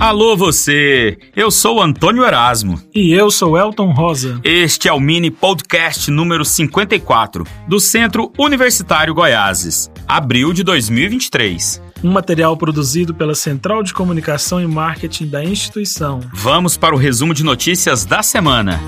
Alô você, eu sou Antônio Erasmo. E eu sou Elton Rosa. Este é o mini podcast número 54 do Centro Universitário Goiáses, abril de 2023. Um material produzido pela Central de Comunicação e Marketing da instituição. Vamos para o resumo de notícias da semana.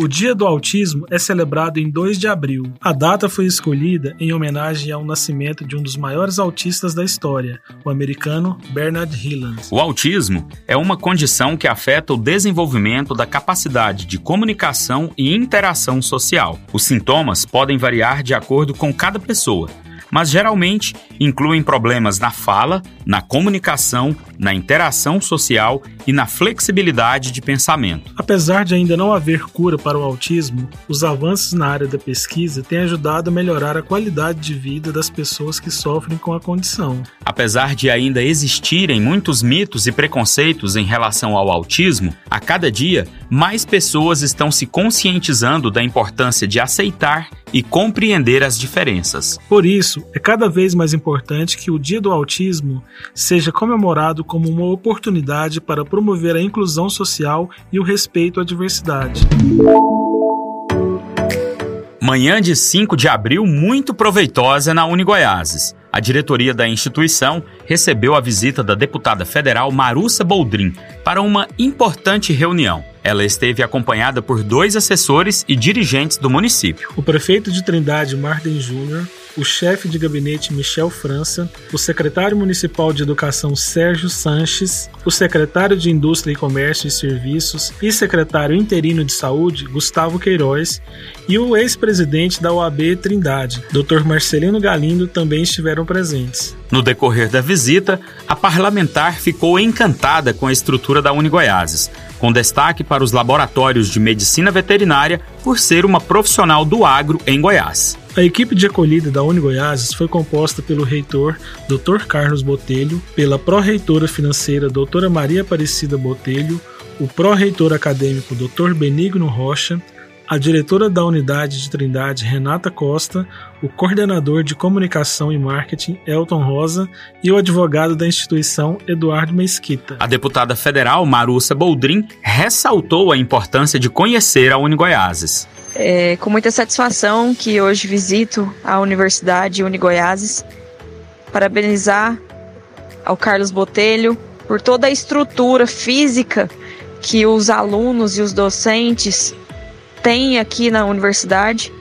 O Dia do Autismo é celebrado em 2 de abril. A data foi escolhida em homenagem ao nascimento de um dos maiores autistas da história, o americano Bernard Hilland. O autismo é uma condição que afeta o desenvolvimento da capacidade de comunicação e interação social. Os sintomas podem variar de acordo com cada pessoa mas geralmente incluem problemas na fala, na comunicação, na interação social e na flexibilidade de pensamento. Apesar de ainda não haver cura para o autismo, os avanços na área da pesquisa têm ajudado a melhorar a qualidade de vida das pessoas que sofrem com a condição. Apesar de ainda existirem muitos mitos e preconceitos em relação ao autismo, a cada dia mais pessoas estão se conscientizando da importância de aceitar e compreender as diferenças. Por isso, é cada vez mais importante que o Dia do Autismo seja comemorado como uma oportunidade para promover a inclusão social e o respeito à diversidade. Manhã de 5 de abril muito proveitosa na Unigoiases. A diretoria da instituição recebeu a visita da deputada federal Marussa Boldrin para uma importante reunião. Ela esteve acompanhada por dois assessores e dirigentes do município. O prefeito de Trindade, Martin Júnior, o chefe de gabinete Michel França, o secretário municipal de Educação Sérgio Sanches, o secretário de Indústria e Comércio e Serviços e secretário interino de Saúde, Gustavo Queiroz, e o ex-presidente da OAB Trindade, Dr. Marcelino Galindo, também estiveram presentes. No decorrer da visita, a parlamentar ficou encantada com a estrutura da Unigoiases, com destaque para os laboratórios de medicina veterinária por ser uma profissional do agro em Goiás. A equipe de acolhida da Unigoiases foi composta pelo reitor Dr. Carlos Botelho, pela pró-reitora financeira Dra. Maria Aparecida Botelho, o pró-reitor acadêmico Dr. Benigno Rocha, a diretora da unidade de Trindade, Renata Costa, o coordenador de comunicação e marketing, Elton Rosa, e o advogado da instituição, Eduardo Mesquita. A deputada federal, Marussa Boldrin, ressaltou a importância de conhecer a Unigoiases. É com muita satisfação que hoje visito a Universidade Unigoiases, parabenizar ao Carlos Botelho por toda a estrutura física que os alunos e os docentes tem aqui na universidade.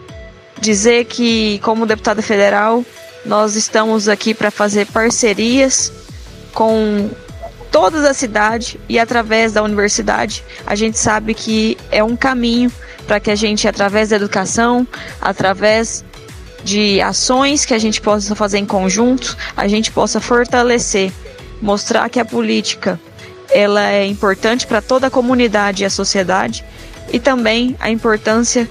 Dizer que, como deputada federal, nós estamos aqui para fazer parcerias com toda a cidade e através da universidade. A gente sabe que é um caminho para que a gente, através da educação, através de ações que a gente possa fazer em conjunto, a gente possa fortalecer, mostrar que a política ela é importante para toda a comunidade e a sociedade e também a importância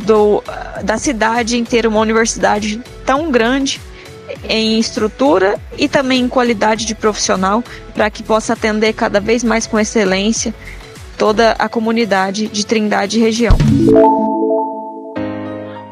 do, da cidade em ter uma universidade tão grande em estrutura e também em qualidade de profissional para que possa atender cada vez mais com excelência toda a comunidade de Trindade e região.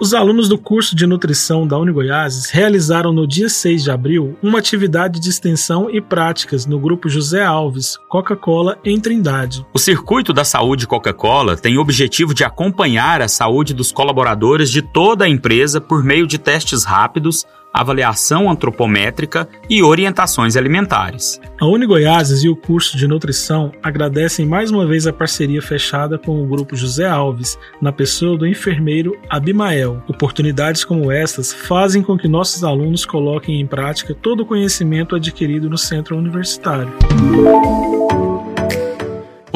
Os alunos do curso de nutrição da Unigoiases realizaram no dia 6 de abril uma atividade de extensão e práticas no grupo José Alves, Coca-Cola em Trindade. O Circuito da Saúde Coca-Cola tem o objetivo de acompanhar a saúde dos colaboradores de toda a empresa por meio de testes rápidos avaliação antropométrica e orientações alimentares. A Unigoiases e o curso de nutrição agradecem mais uma vez a parceria fechada com o grupo José Alves, na pessoa do enfermeiro Abimael. Oportunidades como estas fazem com que nossos alunos coloquem em prática todo o conhecimento adquirido no centro universitário.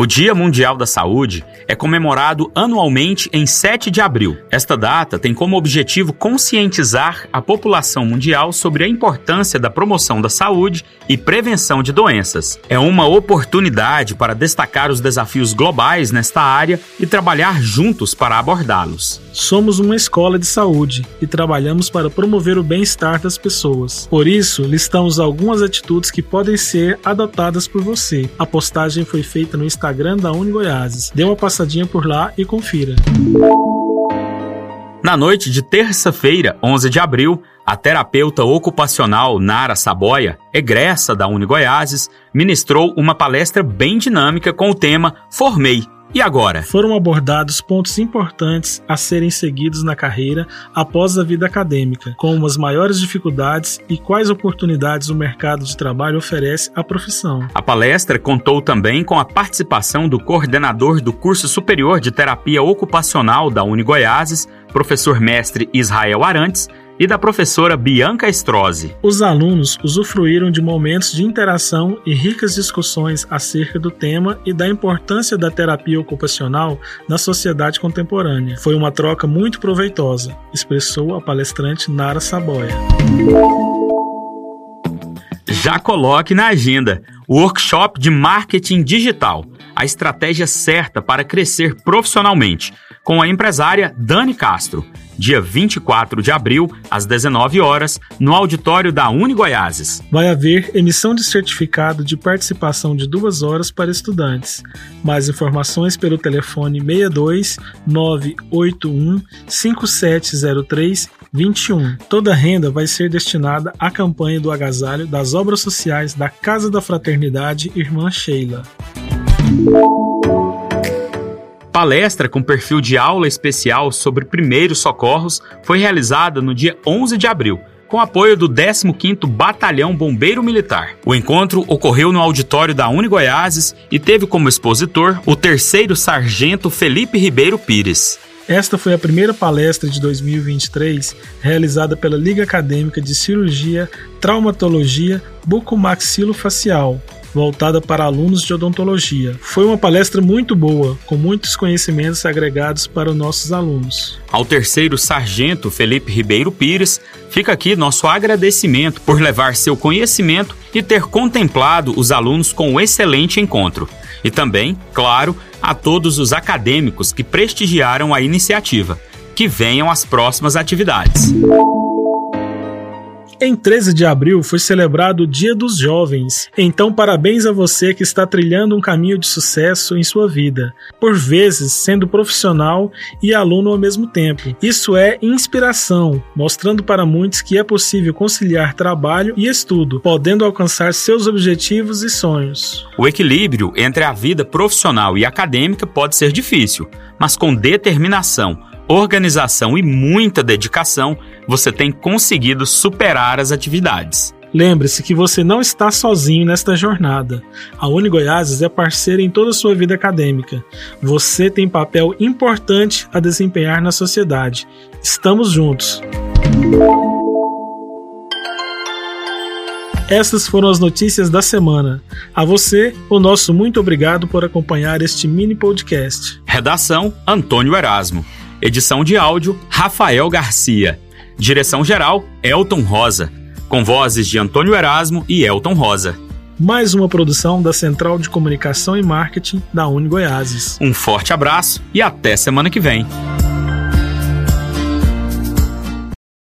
O Dia Mundial da Saúde é comemorado anualmente em 7 de abril. Esta data tem como objetivo conscientizar a população mundial sobre a importância da promoção da saúde e prevenção de doenças. É uma oportunidade para destacar os desafios globais nesta área e trabalhar juntos para abordá-los. Somos uma escola de saúde e trabalhamos para promover o bem-estar das pessoas. Por isso, listamos algumas atitudes que podem ser adotadas por você. A postagem foi feita no Instagram da Uni Goiáses. Dê uma passadinha por lá e confira. Na noite de terça-feira, 11 de abril, a terapeuta ocupacional Nara Saboia, egressa da Uni Goiáses, ministrou uma palestra bem dinâmica com o tema Formei e agora? Foram abordados pontos importantes a serem seguidos na carreira após a vida acadêmica, como as maiores dificuldades e quais oportunidades o mercado de trabalho oferece à profissão. A palestra contou também com a participação do coordenador do curso superior de terapia ocupacional da Uni Goiáses, professor mestre Israel Arantes, e da professora Bianca Strozzi. Os alunos usufruíram de momentos de interação e ricas discussões acerca do tema e da importância da terapia ocupacional na sociedade contemporânea. Foi uma troca muito proveitosa, expressou a palestrante Nara Saboia. Já coloque na agenda o workshop de marketing digital, a estratégia certa para crescer profissionalmente, com a empresária Dani Castro dia 24 de abril, às 19 horas, no auditório da Uni Goiáses. Vai haver emissão de certificado de participação de duas horas para estudantes. Mais informações pelo telefone 62 981 5703 21. Toda a renda vai ser destinada à campanha do agasalho das obras sociais da Casa da Fraternidade Irmã Sheila palestra com perfil de aula especial sobre primeiros socorros foi realizada no dia 11 de abril, com apoio do 15º Batalhão Bombeiro Militar. O encontro ocorreu no auditório da Uni Goiáses e teve como expositor o terceiro sargento Felipe Ribeiro Pires. Esta foi a primeira palestra de 2023 realizada pela Liga Acadêmica de Cirurgia, Traumatologia Bucomaxilofacial, voltada para alunos de odontologia. Foi uma palestra muito boa, com muitos conhecimentos agregados para os nossos alunos. Ao terceiro sargento Felipe Ribeiro Pires, fica aqui nosso agradecimento por levar seu conhecimento e ter contemplado os alunos com um excelente encontro. E também, claro, a todos os acadêmicos que prestigiaram a iniciativa. Que venham as próximas atividades. Em 13 de abril foi celebrado o Dia dos Jovens, então parabéns a você que está trilhando um caminho de sucesso em sua vida, por vezes sendo profissional e aluno ao mesmo tempo. Isso é inspiração, mostrando para muitos que é possível conciliar trabalho e estudo, podendo alcançar seus objetivos e sonhos. O equilíbrio entre a vida profissional e acadêmica pode ser difícil, mas com determinação, organização e muita dedicação, você tem conseguido superar as atividades. Lembre-se que você não está sozinho nesta jornada. A Uni Goiás é parceira em toda a sua vida acadêmica. Você tem papel importante a desempenhar na sociedade. Estamos juntos. Essas foram as notícias da semana. A você, o nosso muito obrigado por acompanhar este mini podcast. Redação: Antônio Erasmo. Edição de áudio: Rafael Garcia. Direção-geral: Elton Rosa. Com vozes de Antônio Erasmo e Elton Rosa. Mais uma produção da Central de Comunicação e Marketing da Uni Goiáses. Um forte abraço e até semana que vem.